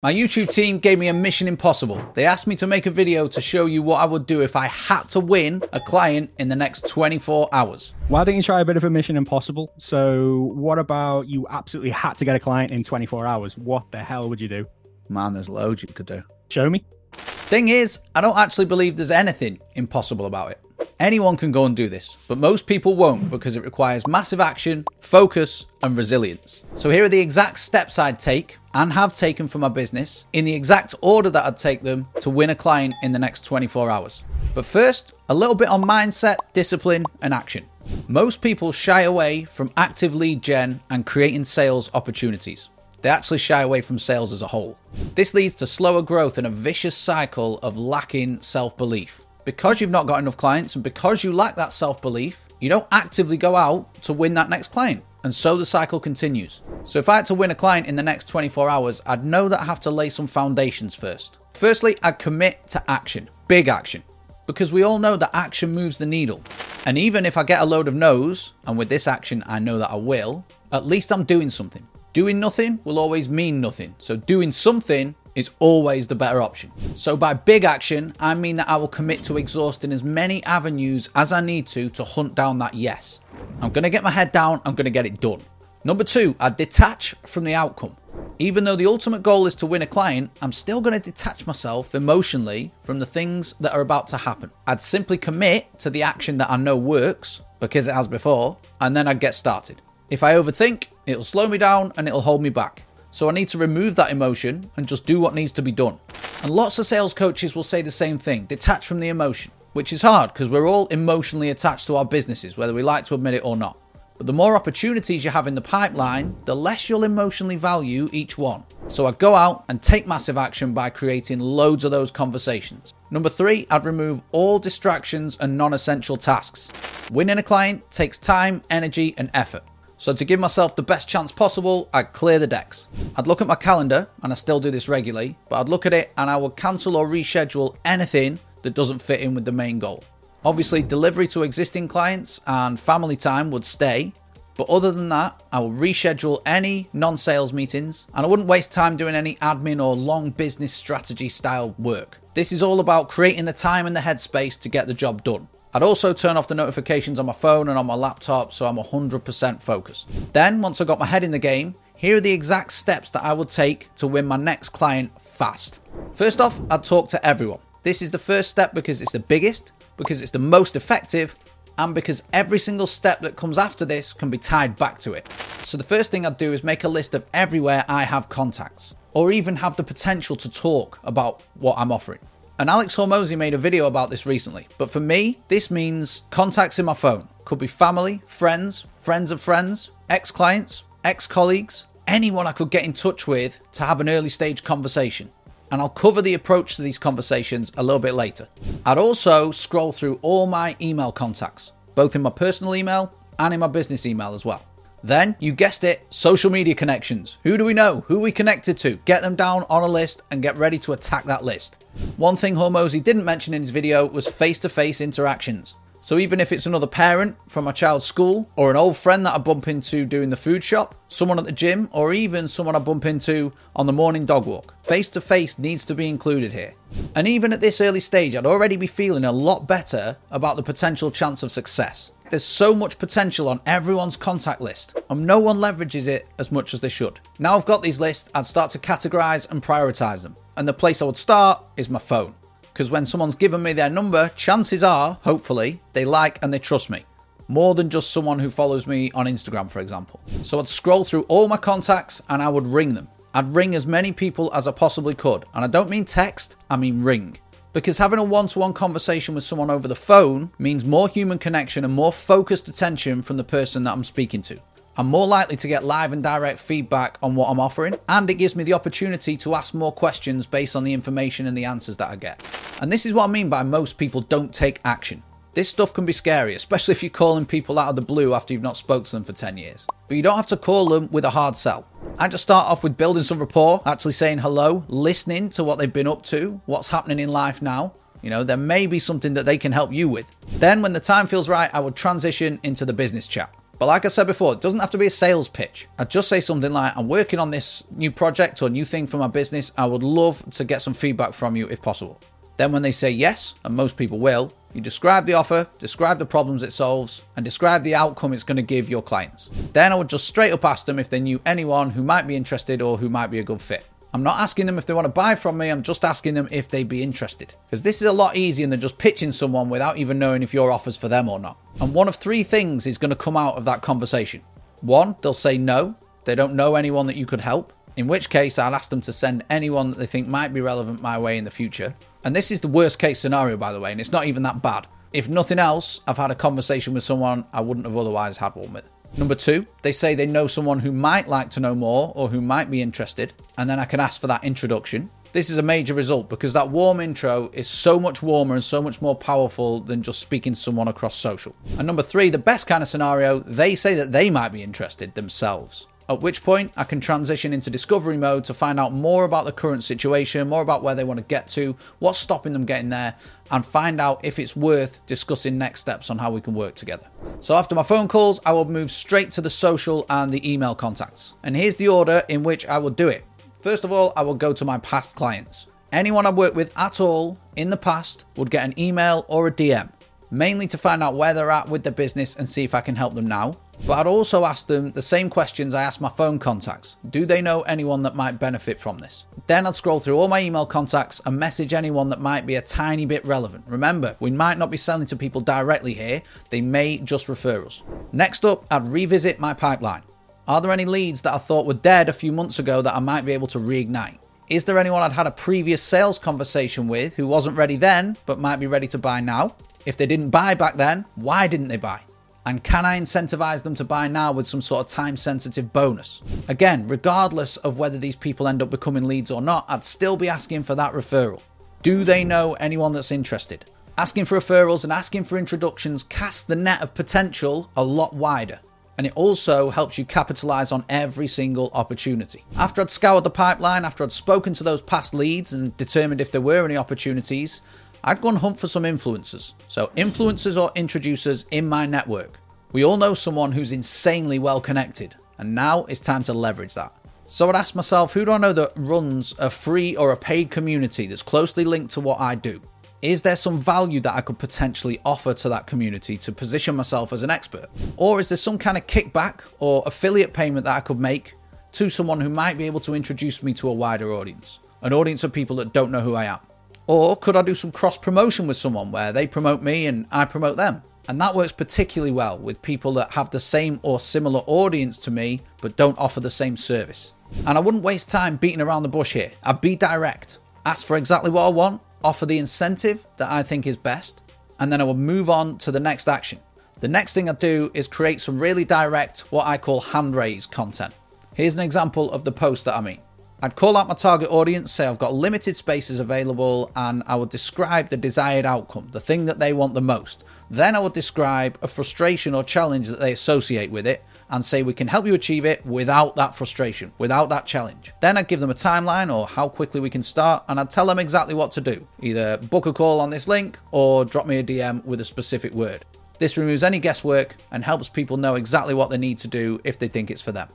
My YouTube team gave me a mission impossible. They asked me to make a video to show you what I would do if I had to win a client in the next 24 hours. Why don't you try a bit of a mission impossible? So, what about you absolutely had to get a client in 24 hours? What the hell would you do? Man, there's loads you could do. Show me. Thing is, I don't actually believe there's anything impossible about it. Anyone can go and do this, but most people won't because it requires massive action, focus, and resilience. So here are the exact steps I'd take and have taken for my business in the exact order that I'd take them to win a client in the next 24 hours. But first, a little bit on mindset, discipline, and action. Most people shy away from active lead gen and creating sales opportunities. They actually shy away from sales as a whole. This leads to slower growth and a vicious cycle of lacking self belief because you've not got enough clients and because you lack that self belief, you don't actively go out to win that next client. And so the cycle continues. So if I had to win a client in the next 24 hours, I'd know that I have to lay some foundations first. Firstly, I'd commit to action, big action, because we all know that action moves the needle. And even if I get a load of no's, and with this action I know that I will, at least I'm doing something. Doing nothing will always mean nothing. So doing something is always the better option. So by big action, I mean that I will commit to exhausting as many avenues as I need to to hunt down that yes. I'm going to get my head down, I'm going to get it done. Number two, I detach from the outcome. Even though the ultimate goal is to win a client, I'm still going to detach myself emotionally from the things that are about to happen. I'd simply commit to the action that I know works, because it has before, and then I'd get started. If I overthink, it'll slow me down and it'll hold me back. So I need to remove that emotion and just do what needs to be done. And lots of sales coaches will say the same thing detach from the emotion, which is hard because we're all emotionally attached to our businesses, whether we like to admit it or not. But the more opportunities you have in the pipeline, the less you'll emotionally value each one. So I'd go out and take massive action by creating loads of those conversations. Number three, I'd remove all distractions and non essential tasks. Winning a client takes time, energy, and effort. So to give myself the best chance possible, I'd clear the decks. I'd look at my calendar, and I still do this regularly, but I'd look at it and I would cancel or reschedule anything that doesn't fit in with the main goal. Obviously, delivery to existing clients and family time would stay, but other than that, I will reschedule any non sales meetings and I wouldn't waste time doing any admin or long business strategy style work. This is all about creating the time and the headspace to get the job done. I'd also turn off the notifications on my phone and on my laptop so I'm 100% focused. Then, once I got my head in the game, here are the exact steps that I would take to win my next client fast. First off, I'd talk to everyone. This is the first step because it's the biggest, because it's the most effective, and because every single step that comes after this can be tied back to it. So the first thing I'd do is make a list of everywhere I have contacts, or even have the potential to talk about what I'm offering. And Alex Hormozi made a video about this recently. But for me, this means contacts in my phone. Could be family, friends, friends of friends, ex clients, ex colleagues, anyone I could get in touch with to have an early stage conversation. And I'll cover the approach to these conversations a little bit later. I'd also scroll through all my email contacts, both in my personal email and in my business email as well. Then, you guessed it, social media connections. Who do we know? Who we connected to? Get them down on a list and get ready to attack that list. One thing Hormozi didn't mention in his video was face to face interactions. So even if it's another parent from my child's school, or an old friend that I bump into doing the food shop, someone at the gym, or even someone I bump into on the morning dog walk, face to face needs to be included here. And even at this early stage, I'd already be feeling a lot better about the potential chance of success. There's so much potential on everyone's contact list, and no one leverages it as much as they should. Now I've got these lists, I'd start to categorize and prioritize them. And the place I would start is my phone. Because when someone's given me their number, chances are, hopefully, they like and they trust me. More than just someone who follows me on Instagram, for example. So I'd scroll through all my contacts and I would ring them. I'd ring as many people as I possibly could. And I don't mean text, I mean ring because having a one to one conversation with someone over the phone means more human connection and more focused attention from the person that I'm speaking to. I'm more likely to get live and direct feedback on what I'm offering, and it gives me the opportunity to ask more questions based on the information and the answers that I get. And this is what I mean by most people don't take action. This stuff can be scary, especially if you're calling people out of the blue after you've not spoke to them for 10 years. But you don't have to call them with a hard sell. I just start off with building some rapport, actually saying hello, listening to what they've been up to, what's happening in life now. You know, there may be something that they can help you with. Then, when the time feels right, I would transition into the business chat. But like I said before, it doesn't have to be a sales pitch. I'd just say something like, I'm working on this new project or new thing for my business. I would love to get some feedback from you if possible. Then, when they say yes, and most people will, you describe the offer, describe the problems it solves, and describe the outcome it's going to give your clients. Then I would just straight up ask them if they knew anyone who might be interested or who might be a good fit. I'm not asking them if they want to buy from me, I'm just asking them if they'd be interested. Because this is a lot easier than just pitching someone without even knowing if your offer's for them or not. And one of three things is going to come out of that conversation. One, they'll say no, they don't know anyone that you could help, in which case I'll ask them to send anyone that they think might be relevant my way in the future. And this is the worst case scenario, by the way, and it's not even that bad. If nothing else, I've had a conversation with someone I wouldn't have otherwise had one with. Number two, they say they know someone who might like to know more or who might be interested, and then I can ask for that introduction. This is a major result because that warm intro is so much warmer and so much more powerful than just speaking to someone across social. And number three, the best kind of scenario, they say that they might be interested themselves. At which point, I can transition into discovery mode to find out more about the current situation, more about where they want to get to, what's stopping them getting there, and find out if it's worth discussing next steps on how we can work together. So, after my phone calls, I will move straight to the social and the email contacts. And here's the order in which I will do it. First of all, I will go to my past clients. Anyone I've worked with at all in the past would get an email or a DM mainly to find out where they're at with their business and see if I can help them now. But I'd also ask them the same questions I asked my phone contacts. Do they know anyone that might benefit from this? Then I'd scroll through all my email contacts and message anyone that might be a tiny bit relevant. Remember, we might not be selling to people directly here, they may just refer us. Next up, I'd revisit my pipeline. Are there any leads that I thought were dead a few months ago that I might be able to reignite? Is there anyone I'd had a previous sales conversation with who wasn't ready then but might be ready to buy now? If they didn't buy back then, why didn't they buy? And can I incentivize them to buy now with some sort of time sensitive bonus? Again, regardless of whether these people end up becoming leads or not, I'd still be asking for that referral. Do they know anyone that's interested? Asking for referrals and asking for introductions casts the net of potential a lot wider. And it also helps you capitalize on every single opportunity. After I'd scoured the pipeline, after I'd spoken to those past leads and determined if there were any opportunities, I'd go and hunt for some influencers. So, influencers or introducers in my network. We all know someone who's insanely well connected, and now it's time to leverage that. So, I'd ask myself who do I know that runs a free or a paid community that's closely linked to what I do? Is there some value that I could potentially offer to that community to position myself as an expert? Or is there some kind of kickback or affiliate payment that I could make to someone who might be able to introduce me to a wider audience? An audience of people that don't know who I am. Or could I do some cross promotion with someone where they promote me and I promote them? And that works particularly well with people that have the same or similar audience to me but don't offer the same service. And I wouldn't waste time beating around the bush here. I'd be direct, ask for exactly what I want, offer the incentive that I think is best, and then I would move on to the next action. The next thing I'd do is create some really direct, what I call hand raise content. Here's an example of the post that I mean. I'd call out my target audience, say I've got limited spaces available, and I would describe the desired outcome, the thing that they want the most. Then I would describe a frustration or challenge that they associate with it, and say we can help you achieve it without that frustration, without that challenge. Then I'd give them a timeline or how quickly we can start, and I'd tell them exactly what to do. Either book a call on this link or drop me a DM with a specific word. This removes any guesswork and helps people know exactly what they need to do if they think it's for them.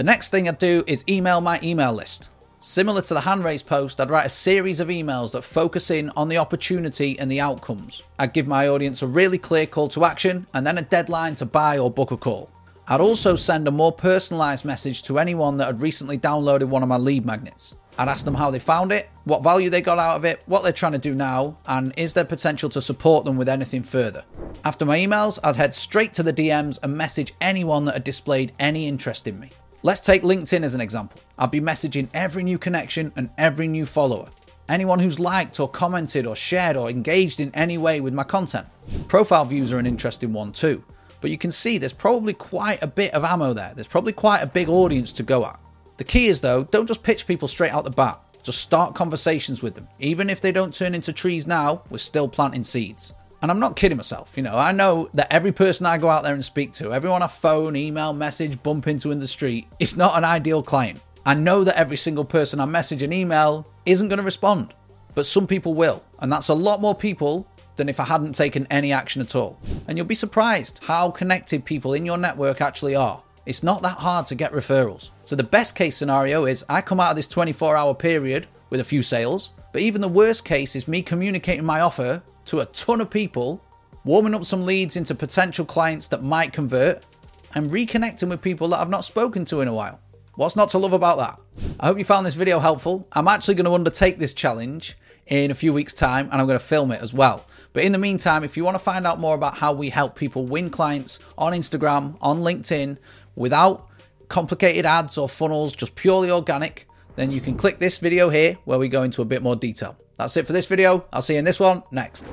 The next thing I'd do is email my email list. Similar to the hand raise post, I'd write a series of emails that focus in on the opportunity and the outcomes. I'd give my audience a really clear call to action and then a deadline to buy or book a call. I'd also send a more personalised message to anyone that had recently downloaded one of my lead magnets. I'd ask them how they found it, what value they got out of it, what they're trying to do now, and is there potential to support them with anything further. After my emails, I'd head straight to the DMs and message anyone that had displayed any interest in me. Let's take LinkedIn as an example. I'd be messaging every new connection and every new follower. Anyone who's liked or commented or shared or engaged in any way with my content. Profile views are an interesting one too, but you can see there's probably quite a bit of ammo there. There's probably quite a big audience to go at. The key is though, don't just pitch people straight out the bat. Just start conversations with them. Even if they don't turn into trees now, we're still planting seeds. And I'm not kidding myself, you know, I know that every person I go out there and speak to, everyone I phone, email, message, bump into in the street, it's not an ideal client. I know that every single person I message and email isn't going to respond, but some people will. And that's a lot more people than if I hadn't taken any action at all. And you'll be surprised how connected people in your network actually are. It's not that hard to get referrals. So the best case scenario is I come out of this 24 hour period with a few sales, but even the worst case is me communicating my offer to a ton of people, warming up some leads into potential clients that might convert, and reconnecting with people that I've not spoken to in a while. What's not to love about that? I hope you found this video helpful. I'm actually going to undertake this challenge in a few weeks' time and I'm going to film it as well. But in the meantime, if you want to find out more about how we help people win clients on Instagram, on LinkedIn, without complicated ads or funnels, just purely organic, then you can click this video here where we go into a bit more detail. That's it for this video. I'll see you in this one next.